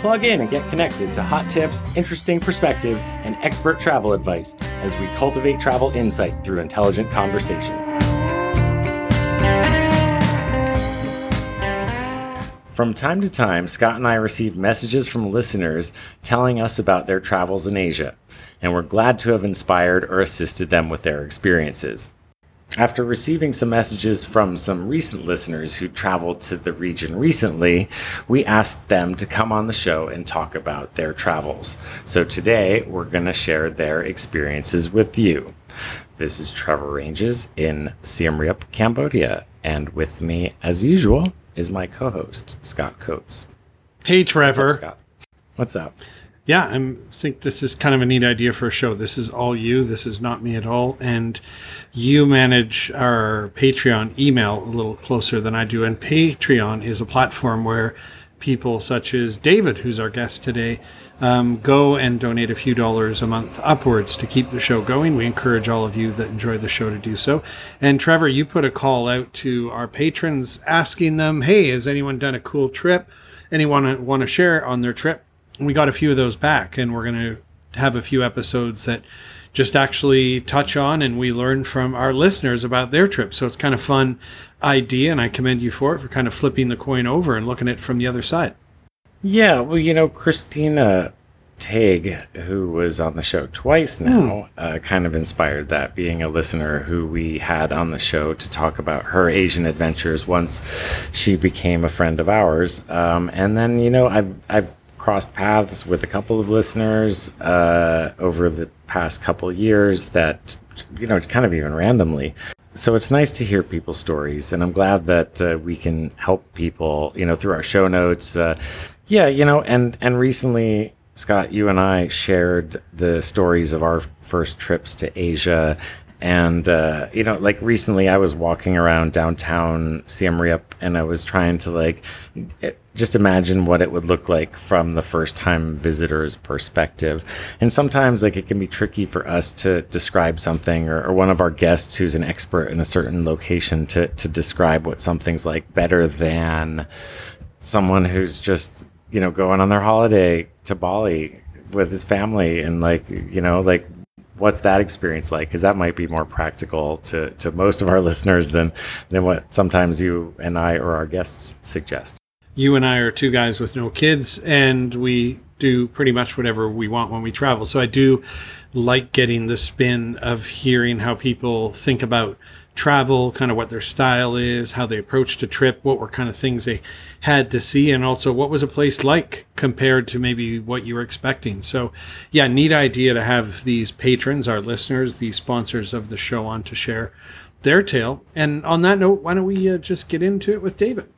Plug in and get connected to hot tips, interesting perspectives, and expert travel advice as we cultivate travel insight through intelligent conversation. From time to time, Scott and I receive messages from listeners telling us about their travels in Asia, and we're glad to have inspired or assisted them with their experiences. After receiving some messages from some recent listeners who traveled to the region recently, we asked them to come on the show and talk about their travels. So today we're going to share their experiences with you. This is Trevor Ranges in Siem Reap, Cambodia, and with me, as usual, is my co-host Scott Coates. Hey, Trevor. What's up, Scott? What's up? Yeah, I think this is kind of a neat idea for a show. This is all you. This is not me at all. And you manage our Patreon email a little closer than I do. And Patreon is a platform where people such as David, who's our guest today, um, go and donate a few dollars a month upwards to keep the show going. We encourage all of you that enjoy the show to do so. And Trevor, you put a call out to our patrons asking them, hey, has anyone done a cool trip? Anyone want to share on their trip? We got a few of those back, and we're going to have a few episodes that just actually touch on and we learn from our listeners about their trip. So it's kind of fun idea, and I commend you for it for kind of flipping the coin over and looking at it from the other side. Yeah, well, you know, Christina Tague, who was on the show twice now, mm. uh, kind of inspired that, being a listener who we had on the show to talk about her Asian adventures once she became a friend of ours. Um, and then, you know, I've I've crossed paths with a couple of listeners uh, over the past couple years that, you know, kind of even randomly. So it's nice to hear people's stories, and I'm glad that uh, we can help people, you know, through our show notes. Uh, yeah, you know, and and recently, Scott, you and I shared the stories of our first trips to Asia and uh, you know, like recently, I was walking around downtown Siem Reap, and I was trying to like just imagine what it would look like from the first time visitor's perspective. And sometimes, like, it can be tricky for us to describe something, or, or one of our guests who's an expert in a certain location to to describe what something's like better than someone who's just you know going on their holiday to Bali with his family and like you know like what's that experience like? Because that might be more practical to, to most of our listeners than than what sometimes you and I or our guests suggest. You and I are two guys with no kids, and we do pretty much whatever we want when we travel. So I do like getting the spin of hearing how people think about travel, kind of what their style is, how they approached a trip, what were kind of things they had to see, and also what was a place like compared to maybe what you were expecting. So, yeah, neat idea to have these patrons, our listeners, these sponsors of the show on to share their tale. And on that note, why don't we uh, just get into it with David?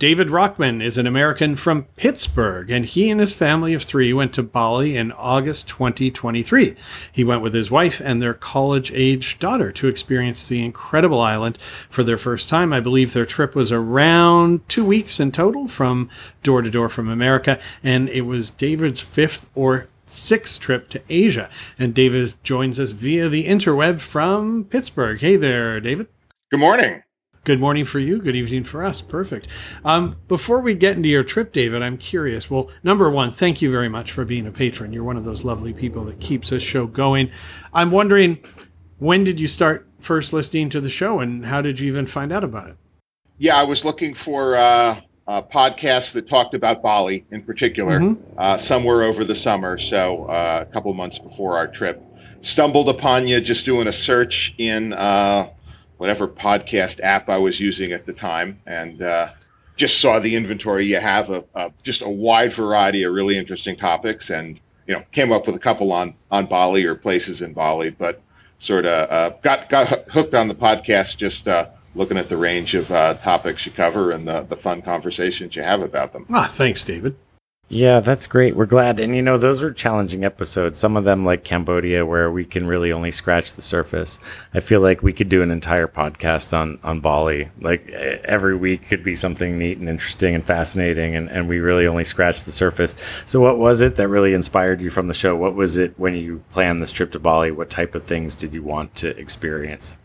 David Rockman is an American from Pittsburgh, and he and his family of three went to Bali in August 2023. He went with his wife and their college age daughter to experience the incredible island for their first time. I believe their trip was around two weeks in total from door to door from America, and it was David's fifth or sixth trip to Asia. And David joins us via the interweb from Pittsburgh. Hey there, David. Good morning. Good morning for you. Good evening for us. Perfect. Um, before we get into your trip, David, I'm curious. Well, number one, thank you very much for being a patron. You're one of those lovely people that keeps this show going. I'm wondering, when did you start first listening to the show, and how did you even find out about it? Yeah, I was looking for uh, a podcast that talked about Bali in particular mm-hmm. uh, somewhere over the summer, so uh, a couple months before our trip. Stumbled upon you just doing a search in uh, whatever podcast app I was using at the time, and uh, just saw the inventory you have of, of just a wide variety of really interesting topics, and you know came up with a couple on on Bali or places in Bali, but sort of uh, got got hooked on the podcast just uh, looking at the range of uh, topics you cover and the the fun conversations you have about them. Ah, thanks, David. Yeah, that's great. We're glad. And you know, those are challenging episodes. Some of them, like Cambodia, where we can really only scratch the surface. I feel like we could do an entire podcast on, on Bali. Like every week could be something neat and interesting and fascinating. And, and we really only scratch the surface. So, what was it that really inspired you from the show? What was it when you planned this trip to Bali? What type of things did you want to experience?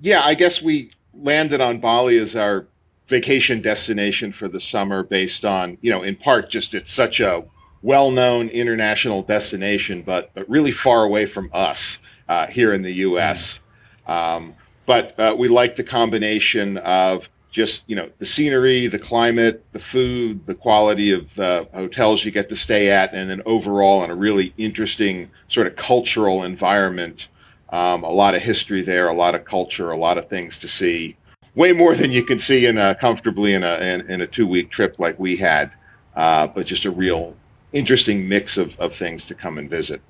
Yeah, I guess we landed on Bali as our vacation destination for the summer based on, you know, in part just it's such a well-known international destination, but but really far away from us uh, here in the U.S. Um, but uh, we like the combination of just you know the scenery, the climate, the food, the quality of the hotels you get to stay at, and then overall in a really interesting sort of cultural environment. Um, a lot of history there, a lot of culture, a lot of things to see way more than you can see in a comfortably in a in, in a two week trip like we had. Uh, but just a real interesting mix of, of things to come and visit.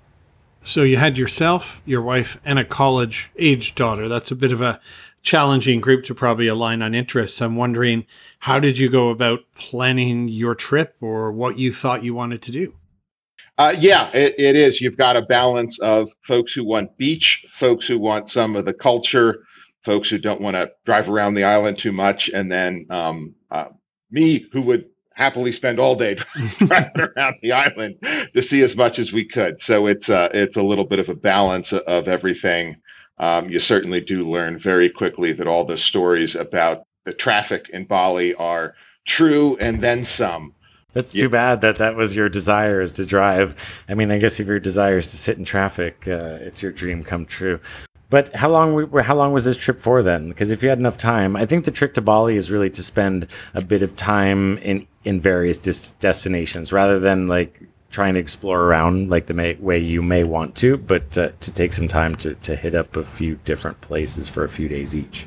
So you had yourself, your wife, and a college age daughter. That's a bit of a challenging group to probably align on interests. I'm wondering how did you go about planning your trip or what you thought you wanted to do? Uh, yeah, it, it is. You've got a balance of folks who want beach, folks who want some of the culture, folks who don't want to drive around the island too much, and then um, uh, me, who would happily spend all day driving around the island to see as much as we could. So it's uh, it's a little bit of a balance of everything. Um, you certainly do learn very quickly that all the stories about the traffic in Bali are true, and then some. That's too bad that that was your desire is to drive. I mean, I guess if your desire is to sit in traffic, uh, it's your dream come true. But how long how long was this trip for then? Because if you had enough time, I think the trick to Bali is really to spend a bit of time in in various dis- destinations rather than like trying to explore around like the may, way you may want to, but uh, to take some time to to hit up a few different places for a few days each.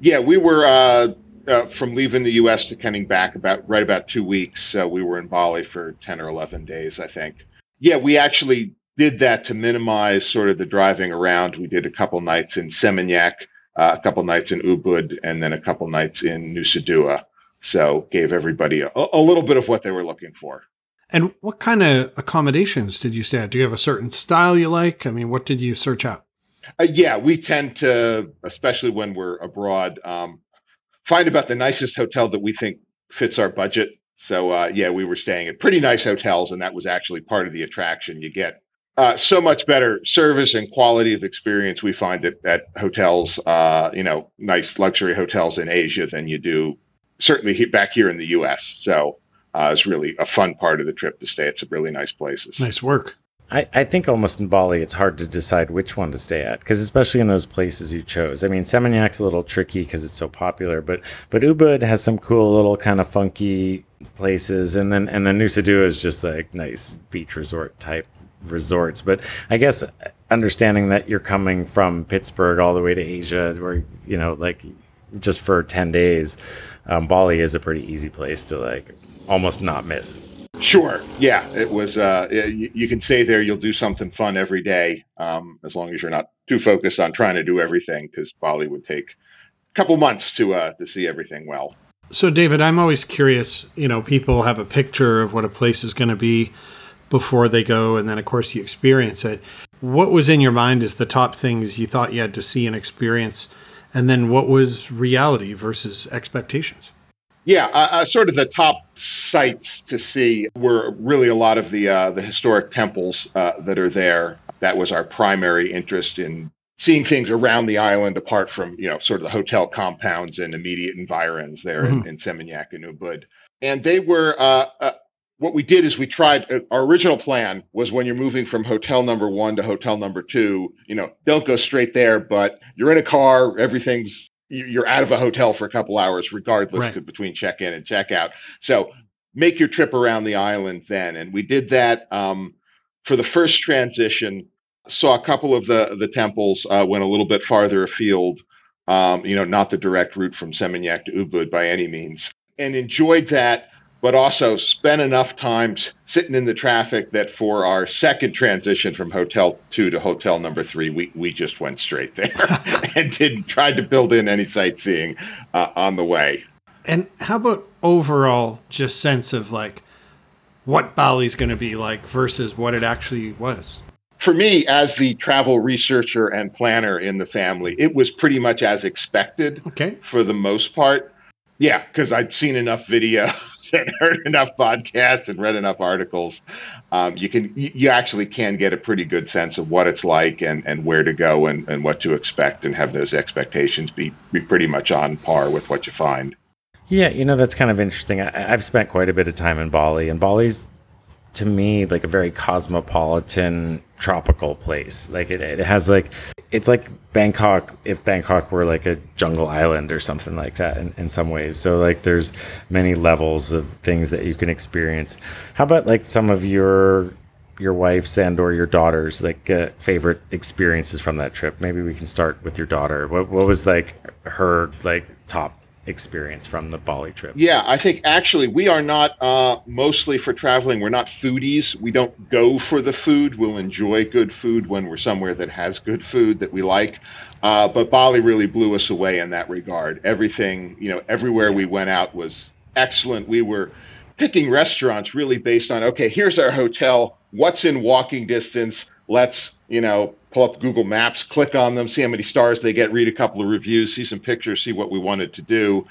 Yeah, we were uh, uh, from leaving the U.S. to coming back about right about two weeks. So we were in Bali for ten or eleven days, I think. Yeah, we actually did that to minimize sort of the driving around. We did a couple nights in Seminyak, uh, a couple nights in Ubud, and then a couple nights in Nusa Dua. So gave everybody a, a little bit of what they were looking for. And what kind of accommodations did you stay at? Do you have a certain style you like? I mean, what did you search out? Uh, yeah, we tend to, especially when we're abroad, um, find about the nicest hotel that we think fits our budget. So uh, yeah, we were staying at pretty nice hotels, and that was actually part of the attraction. You get uh, so much better service and quality of experience we find at, at hotels, uh, you know, nice luxury hotels in Asia than you do certainly back here in the U.S. So uh, it's really a fun part of the trip to stay at some really nice places. Nice work. I, I think almost in Bali, it's hard to decide which one to stay at because especially in those places you chose. I mean, Seminyak's a little tricky because it's so popular, but but Ubud has some cool little kind of funky places, and then and then Nusa Dua is just like nice beach resort type resorts. But I guess understanding that you're coming from Pittsburgh all the way to Asia, where you know, like just for ten days, um, Bali is a pretty easy place to like almost not miss. Sure. Yeah, it was. Uh, you, you, can stay there. You'll do something fun every day, um, as long as you're not too focused on trying to do everything, because Bali would take a couple months to uh, to see everything well. So, David, I'm always curious. You know, people have a picture of what a place is going to be before they go, and then of course you experience it. What was in your mind as the top things you thought you had to see and experience, and then what was reality versus expectations? Yeah, uh, uh, sort of the top sites to see were really a lot of the uh, the historic temples uh, that are there. That was our primary interest in seeing things around the island, apart from you know sort of the hotel compounds and immediate environs there mm-hmm. in, in Seminyak and Ubud. And they were uh, uh, what we did is we tried uh, our original plan was when you're moving from hotel number one to hotel number two you know don't go straight there but you're in a car everything's you're out of a hotel for a couple hours regardless right. between check in and check out so make your trip around the island then and we did that um, for the first transition saw a couple of the the temples uh, went a little bit farther afield um, you know not the direct route from seminyak to ubud by any means and enjoyed that but also spent enough time sitting in the traffic that for our second transition from hotel two to hotel number three, we, we just went straight there and didn't try to build in any sightseeing uh, on the way. And how about overall just sense of like what Bali's going to be like versus what it actually was? For me, as the travel researcher and planner in the family, it was pretty much as expected Okay. for the most part. Yeah, because I'd seen enough video and heard enough podcasts and read enough articles. Um, you can you actually can get a pretty good sense of what it's like and, and where to go and, and what to expect and have those expectations be, be pretty much on par with what you find. Yeah, you know that's kind of interesting. I, I've spent quite a bit of time in Bali, and Bali's to me like a very cosmopolitan tropical place. Like it, it has like it's like Bangkok if Bangkok were like a jungle island or something like that in, in some ways. So like there's many levels of things that you can experience. How about like some of your your wife's and or your daughter's like uh, favorite experiences from that trip? Maybe we can start with your daughter. What what was like her like top experience from the Bali trip? Yeah, I think actually we are not uh, mostly for traveling. We're not foodies. We don't go for the food. We'll enjoy good food when we're somewhere that has good food that we like. Uh, but Bali really blew us away in that regard. Everything, you know, everywhere we went out was excellent. We were picking restaurants really based on okay, here's our hotel. What's in walking distance? Let's, you know, pull up Google Maps, click on them, see how many stars they get, read a couple of reviews, see some pictures, see what we wanted to do.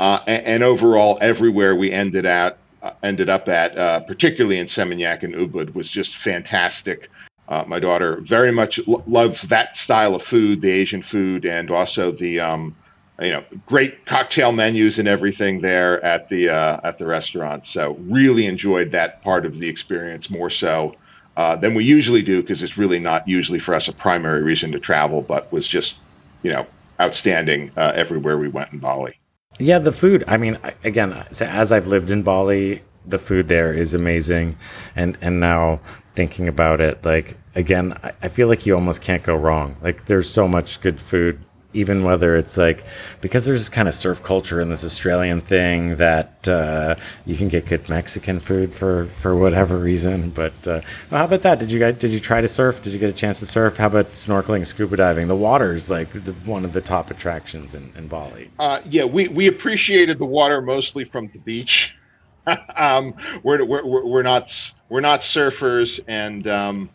Uh, and, and overall, everywhere we ended at uh, ended up at, uh, particularly in Seminyak and Ubud, was just fantastic. Uh, my daughter very much lo- loves that style of food, the Asian food, and also the um, you know great cocktail menus and everything there at the uh, at the restaurant. So really enjoyed that part of the experience more so uh, than we usually do because it's really not usually for us a primary reason to travel, but was just you know outstanding uh, everywhere we went in Bali. Yeah, the food. I mean, again, as I've lived in Bali, the food there is amazing, and and now thinking about it, like again, I, I feel like you almost can't go wrong. Like there's so much good food, even whether it's like because there's this kind of surf culture and this Australian thing that uh, you can get good Mexican food for for whatever reason. But uh, well, how about that? Did you guys did you try to surf? Did you get a chance to surf? How about snorkeling, scuba diving? The water's like the, one of the top attractions in, in Bali. Uh, yeah, we, we appreciated the water mostly from the beach. um, we're, we're, we're we're not we're not surfers, and um,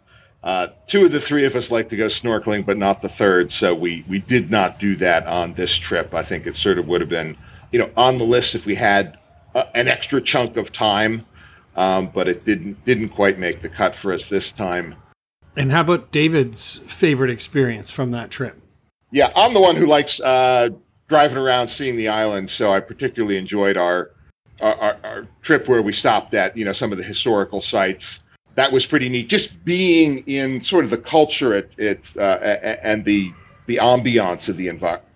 uh, two of the three of us like to go snorkeling, but not the third. So we we did not do that on this trip. I think it sort of would have been, you know, on the list if we had uh, an extra chunk of time, um, but it didn't didn't quite make the cut for us this time. And how about David's favorite experience from that trip? Yeah, I'm the one who likes uh, driving around, seeing the island. So I particularly enjoyed our, our our our trip where we stopped at you know some of the historical sites. That was pretty neat. Just being in sort of the culture it uh, and the the ambiance of the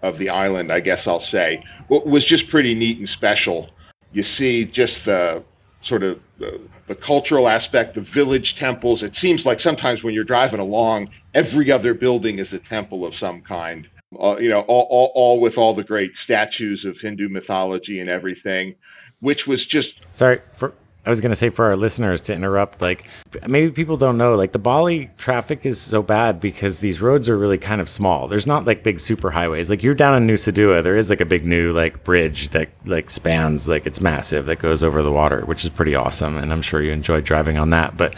of the island, I guess I'll say, was just pretty neat and special. You see just the sort of the, the cultural aspect, the village temples. It seems like sometimes when you're driving along, every other building is a temple of some kind. Uh, you know, all, all, all with all the great statues of Hindu mythology and everything, which was just Sorry for I was gonna say for our listeners to interrupt. Like maybe people don't know. Like the Bali traffic is so bad because these roads are really kind of small. There's not like big super highways. Like you're down in Nusa Dua, there is like a big new like bridge that like spans like it's massive that goes over the water, which is pretty awesome. And I'm sure you enjoy driving on that. But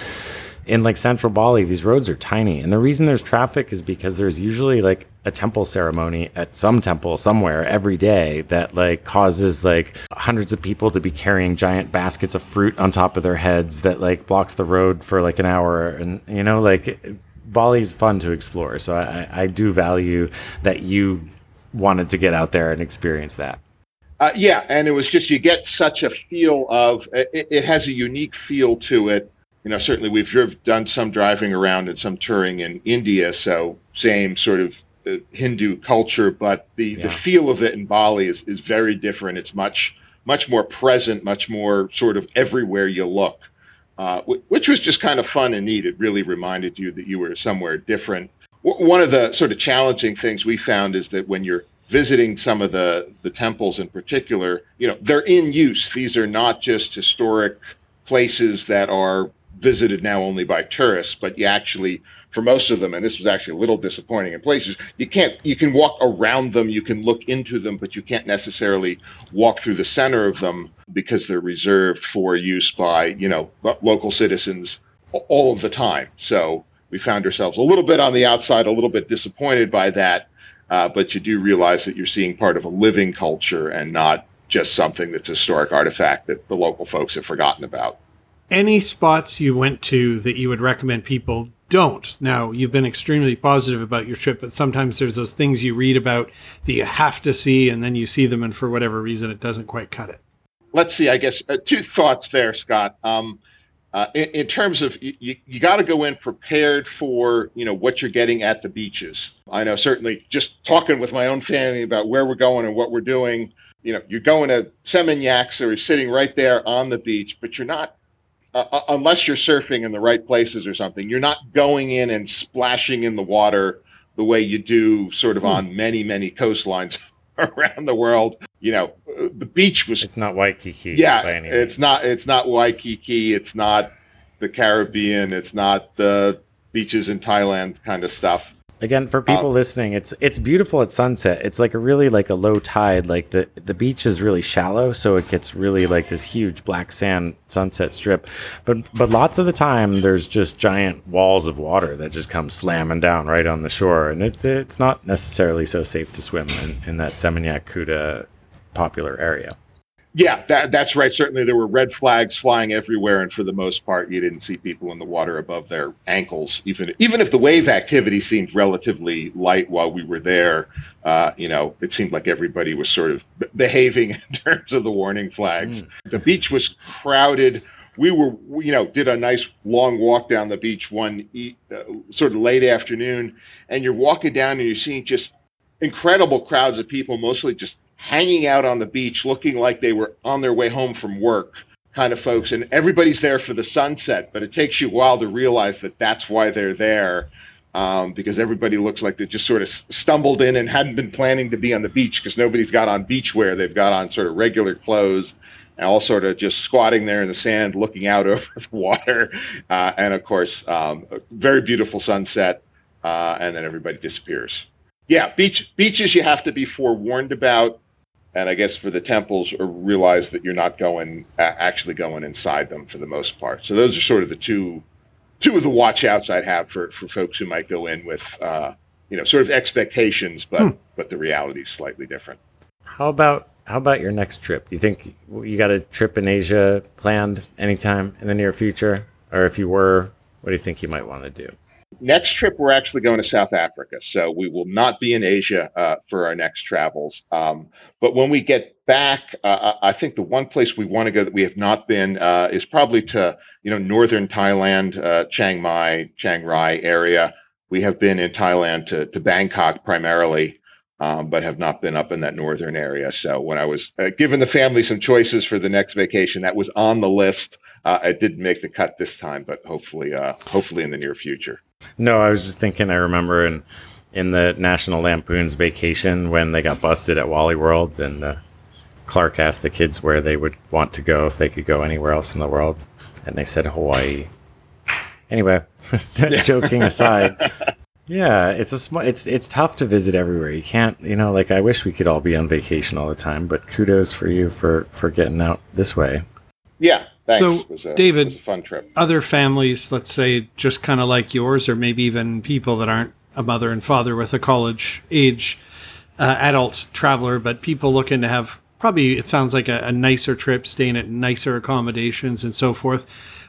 in like central Bali, these roads are tiny. And the reason there's traffic is because there's usually like a temple ceremony at some temple somewhere every day that like causes like hundreds of people to be carrying giant baskets of fruit on top of their heads that like blocks the road for like an hour. And you know, like Bali's fun to explore. So I, I do value that you wanted to get out there and experience that. Uh, yeah, and it was just you get such a feel of it, it has a unique feel to it. You know, certainly we've done some driving around and some touring in India, so same sort of Hindu culture, but the, Yeah. the feel of it in Bali is, is very different. It's much much more present, much more sort of everywhere you look, uh, wh- which was just kind of fun and neat. It really reminded you that you were somewhere different. W- one of the sort of challenging things we found is that when you're visiting some of the the temples in particular, you know, they're in use. These are not just historic places that are visited now only by tourists, but you actually for most of them, and this was actually a little disappointing in places, you can't you can walk around them, you can look into them, but you can't necessarily walk through the center of them because they're reserved for use by, you know, local citizens all of the time. So we found ourselves a little bit on the outside, a little bit disappointed by that. Uh, but you do realize that you're seeing part of a living culture and not just something that's a historic artifact that the local folks have forgotten about. Any spots you went to that you would recommend people don't. Now, you've been extremely positive about your trip, but sometimes there's those things you read about that you have to see, and then you see them, and for whatever reason, it doesn't quite cut it. Let's see, I guess uh, two thoughts there, Scott. Um, uh, in, in, terms of you, you got to go in prepared for you know what you're getting at the beaches. I know certainly just talking with my own family about where we're going and what we're doing. You know, you're going to Seminyak, so you're sitting right there on the beach, but you're not uh, uh, unless you're surfing in the right places or something, you're not going in and splashing in the water the way you do sort of hmm. on many, many coastlines around the world. You know, the beach was. It's not Waikiki. Yeah, it's not. It's not Waikiki. It's not the Caribbean. It's not the beaches in Thailand kind of stuff. Again, for people uh, listening, it's it's beautiful at sunset. It's like a really like a low tide. Like the the beach is really shallow, so it gets really like this huge black sand sunset strip. But but lots of the time, there's just giant walls of water that just come slamming down right on the shore, and it's it's not necessarily so safe to swim in, in that Seminyak Kuta popular area. Yeah, that, that's right. Certainly, there were red flags flying everywhere, and for the most part, you didn't see people in the water above their ankles. Even even if the wave activity seemed relatively light while we were there, uh, you know, it seemed like everybody was sort of behaving in terms of the warning flags. Mm. The beach was crowded. We were, you know, did a nice long walk down the beach one uh, sort of late afternoon, and you're walking down and you're seeing just incredible crowds of people, mostly just hanging out on the beach looking like they were on their way home from work kind of folks. And everybody's there for the sunset but it takes you a while to realize that that's why they're there um, because everybody looks like they just sort of stumbled in and hadn't been planning to be on the beach because nobody's got on beach wear they've got on sort of regular clothes and all sort of just squatting there in the sand looking out over the water. Uh, and of course um, very beautiful sunset uh, and then everybody disappears. Yeah beach beaches you have to be forewarned about and I guess for the temples, realize that you're not going actually going inside them for the most part. So those are sort of the two two of the watchouts I'd have for for folks who might go in with uh, you know sort of expectations, but hmm. but the reality is slightly different. How about how about your next trip? Do you think you got a trip in Asia planned anytime in the near future, or if you were, what do you think you might want to do? Next trip we're actually going to south africa so we will not be in asia uh, for our next travels. Um, but when we get back uh, i think the one place we want to go that we have not been uh, is probably to you know northern thailand uh, chiang mai chiang rai area. We have been in thailand to, to bangkok primarily um, but have not been up in that northern area. So when i was uh, giving the family some choices for the next vacation that was on the list. Uh, it didn't make the cut this time, but hopefully, hopefully in the near future. No, I was just thinking. I remember in in the National Lampoon's Vacation when they got busted at Wally World, and uh, Clark asked the kids where they would want to go if they could go anywhere else in the world, and they said Hawaii. Anyway, joking aside, yeah, it's a sm- it's it's tough to visit everywhere. You can't, you know, like I wish we could all be on vacation all the time, but kudos for you for for getting out this way. Yeah, Thanks. So, a, David, fun trip. Other families, let's say, just kind of like yours, or maybe even people that aren't a mother and father with a college age uh, adult traveler, but people looking to have probably it sounds like a, a nicer trip, staying at nicer accommodations and so forth.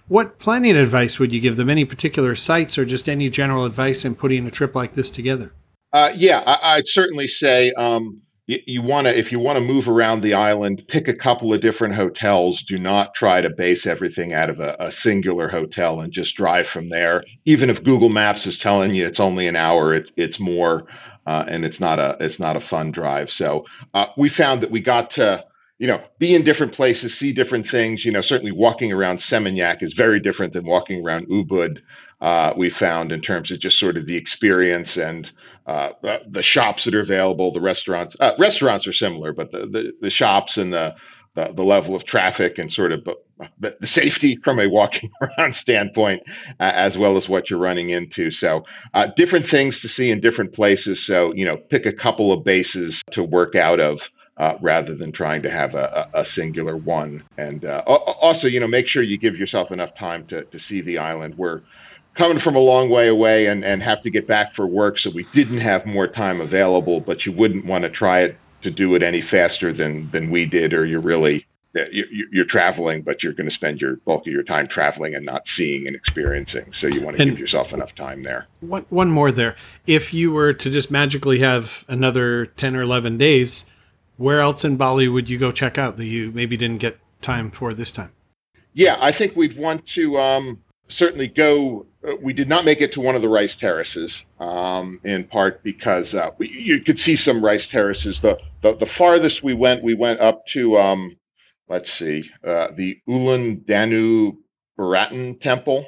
What planning advice would you give them? Any particular sites, or just any general advice in putting a trip like this together? Uh, yeah, I, would certainly say um, you, want to if you want to move around the island pick a couple of different hotels. Do not try to base everything out of a, a, singular hotel and just drive from there. Even if google maps is telling you it's only an hour it, it's more uh, and it's not a it's not a fun drive. So uh, we found that we got to you know be in different places see different things you know certainly walking around seminyak is very different than walking around ubud uh, we found in terms of just sort of the experience and uh, the shops that are available, the restaurants. Uh, restaurants are similar, but the, the, the shops and the the, the level of traffic and sort of the, safety from a walking around standpoint, uh, as well as what you're running into. So, uh, different things to see in different places. So, you know, pick a couple of bases to work out of. Uh, rather than trying to have a, a, singular one, and uh, also, you know, make sure you give yourself enough time to, to see the island. We're coming from a long way away and, and have to get back for work, so we didn't have more time available. But you wouldn't want to try it to do it any faster than than we did, or you're really you're traveling, but you're going to spend your bulk of your time traveling and not seeing and experiencing. So you want to and give yourself enough time there. One, one more there. If you were to just magically have another 10 or 11 days, where else in Bali would you go check out that you maybe didn't get time for this time? Yeah, I think we'd want to um, certainly go. Uh, we did not make it to one of the rice terraces, um, in part because uh, we, you could see some rice terraces. The, the, the farthest we went, we went up to um, let's see, uh, the Ulun Danu Beratan Temple,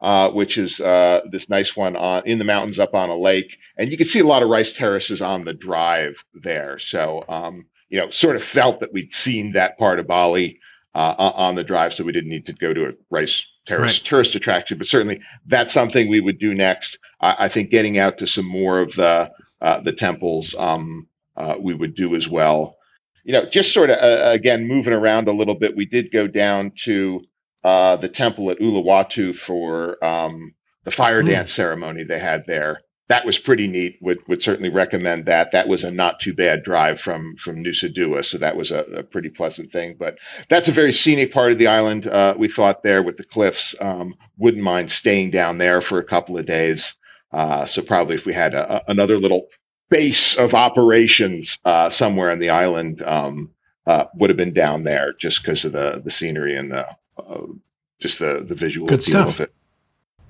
uh, which is uh, this nice one on in the mountains up on a lake, and you can see a lot of rice terraces on the drive there. So, um, you know, sort of felt that we'd seen that part of Bali uh, on the drive, so we didn't need to go to a rice terrace right. tourist attraction. But certainly, that's something we would do next. I, I think getting out to some more of the uh, the temples um, uh, we would do as well you know, just sort of uh, again moving around a little bit. We did go down to uh, the temple at Uluwatu for um, the fire mm. dance ceremony they had there. That was pretty neat. Would would certainly recommend that. That was a not too bad drive from from Nusa Dua, so that was a, a pretty pleasant thing. But that's a very scenic part of the island. Uh, we thought there with the cliffs. Um, wouldn't mind staying down there for a couple of days. Uh, so probably if we had a, a, another little base of operations uh, somewhere on the island um, uh, would have been down there just because of the the scenery and the uh, just the the visual Good stuff. of it.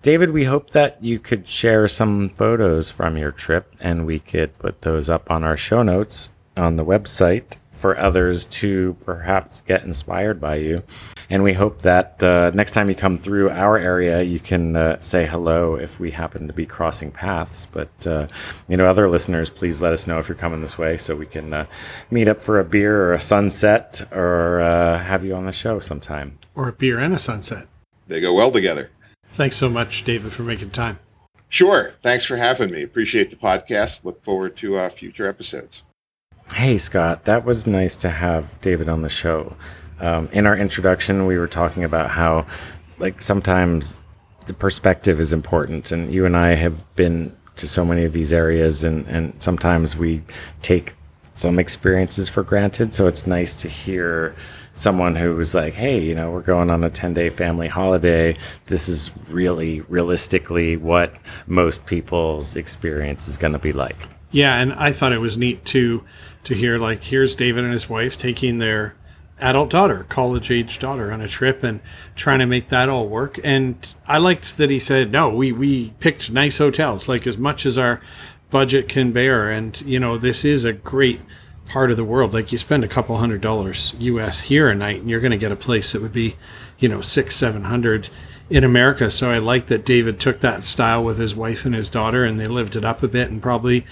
David, we hope that you could share some photos from your trip and we could put those up on our show notes on the website for others to perhaps get inspired by you. And we hope that uh, next time you come through our area, you can uh, say hello if we happen to be crossing paths. But, uh, you know, other listeners, please let us know if you're coming this way so we can uh, meet up for a beer or a sunset or uh, have you on the show sometime. Or a beer and a sunset. They go well together. Thanks so much, David, for making time. Sure. Thanks for having me. Appreciate the podcast. Look forward to uh, future episodes. Hey, Scott, that was nice to have David on the show. Um, in our introduction, we were talking about how, like, sometimes the perspective is important, and you and I have been to so many of these areas, and, and sometimes we take some experiences for granted. So it's nice to hear someone who was like, hey, you know, we're going on a 10 day family holiday. This is really realistically what most people's experience is going to be like. Yeah, and I thought it was neat to to hear like here's David and his wife taking their adult daughter, college age daughter on a trip and trying to make that all work. And I liked that he said, no, we, we picked nice hotels, like as much as our budget can bear. And, you know, this is a great part of the world. Like you spend a couple hundred dollars US here a night and you're going to get a place that would be, you know, six, seven hundred in America. So I like that David took that style with his wife and his daughter and they lived it up a bit and probably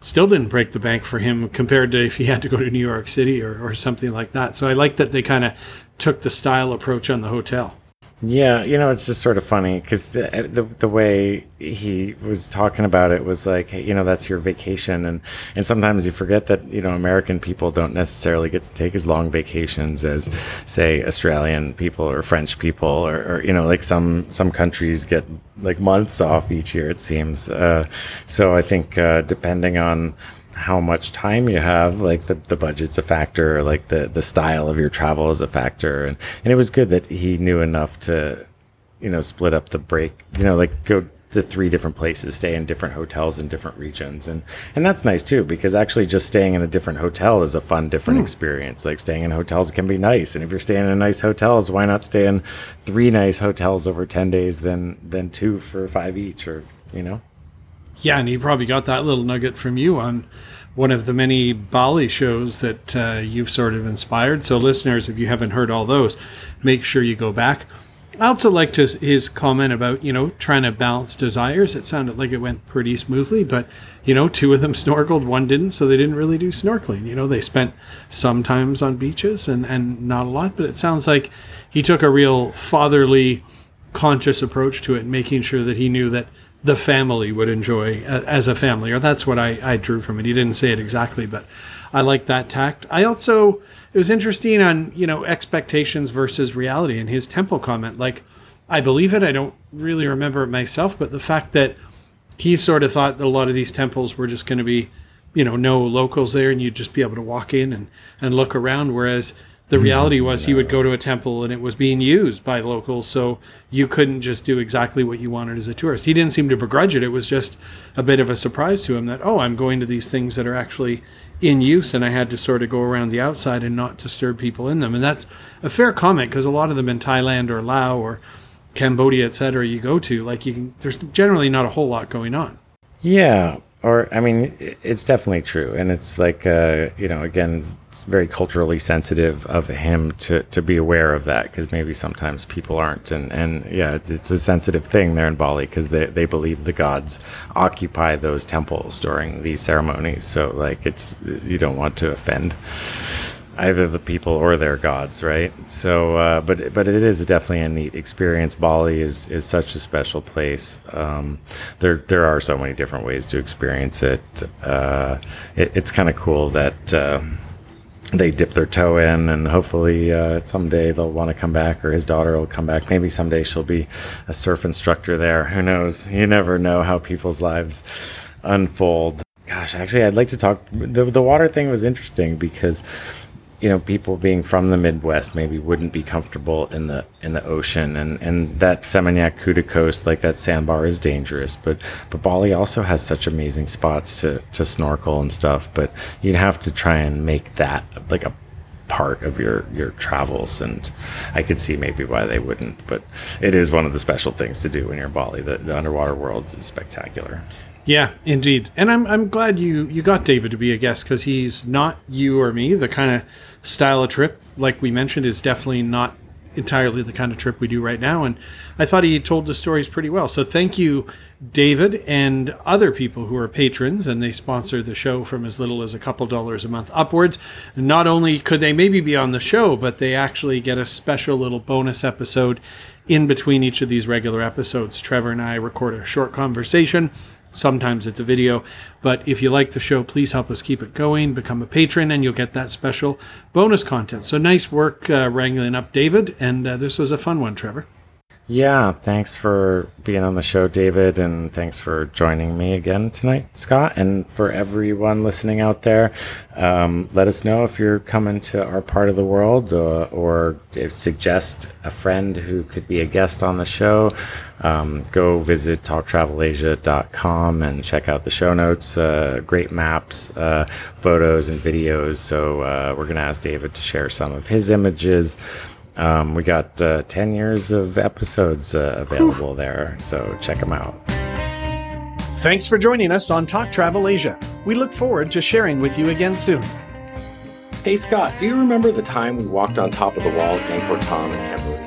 still didn't break the bank for him compared to if he had to go to New York City or, or something like that. So I like that they kind of took the style approach on the hotel. Yeah, you know, it's just sort of funny because the, the, the way he was talking about it was like, you know, that's your vacation, and and sometimes you forget that you know American people don't necessarily get to take as long vacations as say Australian people or French people or, or you know like some some countries get like months off each year it seems. Uh, so I think uh, depending on how much time you have like the, the budget's a factor like the the style of your travel is a factor. And and it was good that he knew enough to you know split up the break you know like go to three different places stay in different hotels in different regions. And and that's nice too because actually just staying in a different hotel is a fun different mm. experience. Like staying in hotels can be nice. And if you're staying in nice hotels why not stay in three nice hotels over 10 days than than two for five each or you know? Yeah, and he probably got that little nugget from you on one of the many Bali shows that uh, you've sort of inspired. So, listeners, if you haven't heard all those, make sure you go back. I also liked his, his comment about, you know, trying to balance desires. It sounded like it went pretty smoothly, but, you know, two of them snorkeled, one didn't, so they didn't really do snorkeling. You know, they spent some times on beaches and, and not a lot, but it sounds like he took a real fatherly, conscious approach to it, making sure that he knew that the family would enjoy uh, as a family, or that's what I, I drew from it. He didn't say it exactly, but I like that tact. I also it was interesting on you know expectations versus reality and his temple comment. Like I believe it. I don't really remember it myself, but the fact that he sort of thought that a lot of these temples were just going to be, you know, no locals there, and you'd just be able to walk in and and look around, whereas the reality was he would go to a temple and it was being used by locals, so you couldn't just do exactly what you wanted as a tourist. He didn't seem to begrudge it. It was just a bit of a surprise to him that, oh, I'm going to these things that are actually in use, and I had to sort of go around the outside and not disturb people in them. And that's a fair comment because a lot of them in Thailand or Laos or Cambodia, etc., you go to, like you can, there's generally not a whole lot going on. Yeah, or I mean, it's definitely true, and it's like uh, you know, again, it's very culturally sensitive of him to to be aware of that because maybe sometimes people aren't, and and yeah, it's a sensitive thing there in Bali because they they believe the gods occupy those temples during these ceremonies, so like it's you don't want to offend either the people or their gods, right? So, uh, but but it is definitely a neat experience. Bali is is such a special place. Um, there there are so many different ways to experience it. Uh, it it's kind of cool that. Uh, they dip their toe in, and hopefully uh, someday they'll want to come back, or his daughter will come back. Maybe someday she'll be a surf instructor there. Who knows? You never know how people's lives unfold. Gosh, actually, I'd like to talk. The, the water thing was interesting because you know people being from the Midwest maybe wouldn't be comfortable in the in the ocean and and that Seminyak Kuta coast like that sandbar is dangerous but but Bali also has such amazing spots to to snorkel and stuff but you'd have to try and make that like a part of your your travels and I could see maybe why they wouldn't but it is one of the special things to do when you're Bali the, the underwater world is spectacular yeah, indeed. And I'm I'm glad you you got David to be a guest because he's not you or me. The kind of style of trip, like we mentioned, is definitely not entirely the kind of trip we do right now. And I thought he told the stories pretty well. So thank you, David, and other people who are patrons and they sponsor the show from as little as a couple dollars a month upwards. And not only could they maybe be on the show, but they actually get a special little bonus episode in between each of these regular episodes. Trevor and I record a short conversation Sometimes it's a video, but if you like the show, please help us keep it going. Become a patron, and you'll get that special bonus content. So nice work uh, wrangling up David, and uh, this was a fun one, Trevor. Yeah, thanks for being on the show, David, and thanks for joining me again tonight, Scott. And for everyone listening out there, um, let us know if you're coming to our part of the world uh, or suggest a friend who could be a guest on the show. Um, go visit talktravelasia.com and check out the show notes, uh, great maps, uh, photos, and videos. So, uh, we're going to ask David to share some of his images. Um, we got uh, 10 years of episodes uh, available Whew. there, so check them out. Thanks for joining us on Talk Travel Asia. We look forward to sharing with you again soon. Hey Scott, do you remember the time we walked on top of the wall at Angkor Thom in Cambodia?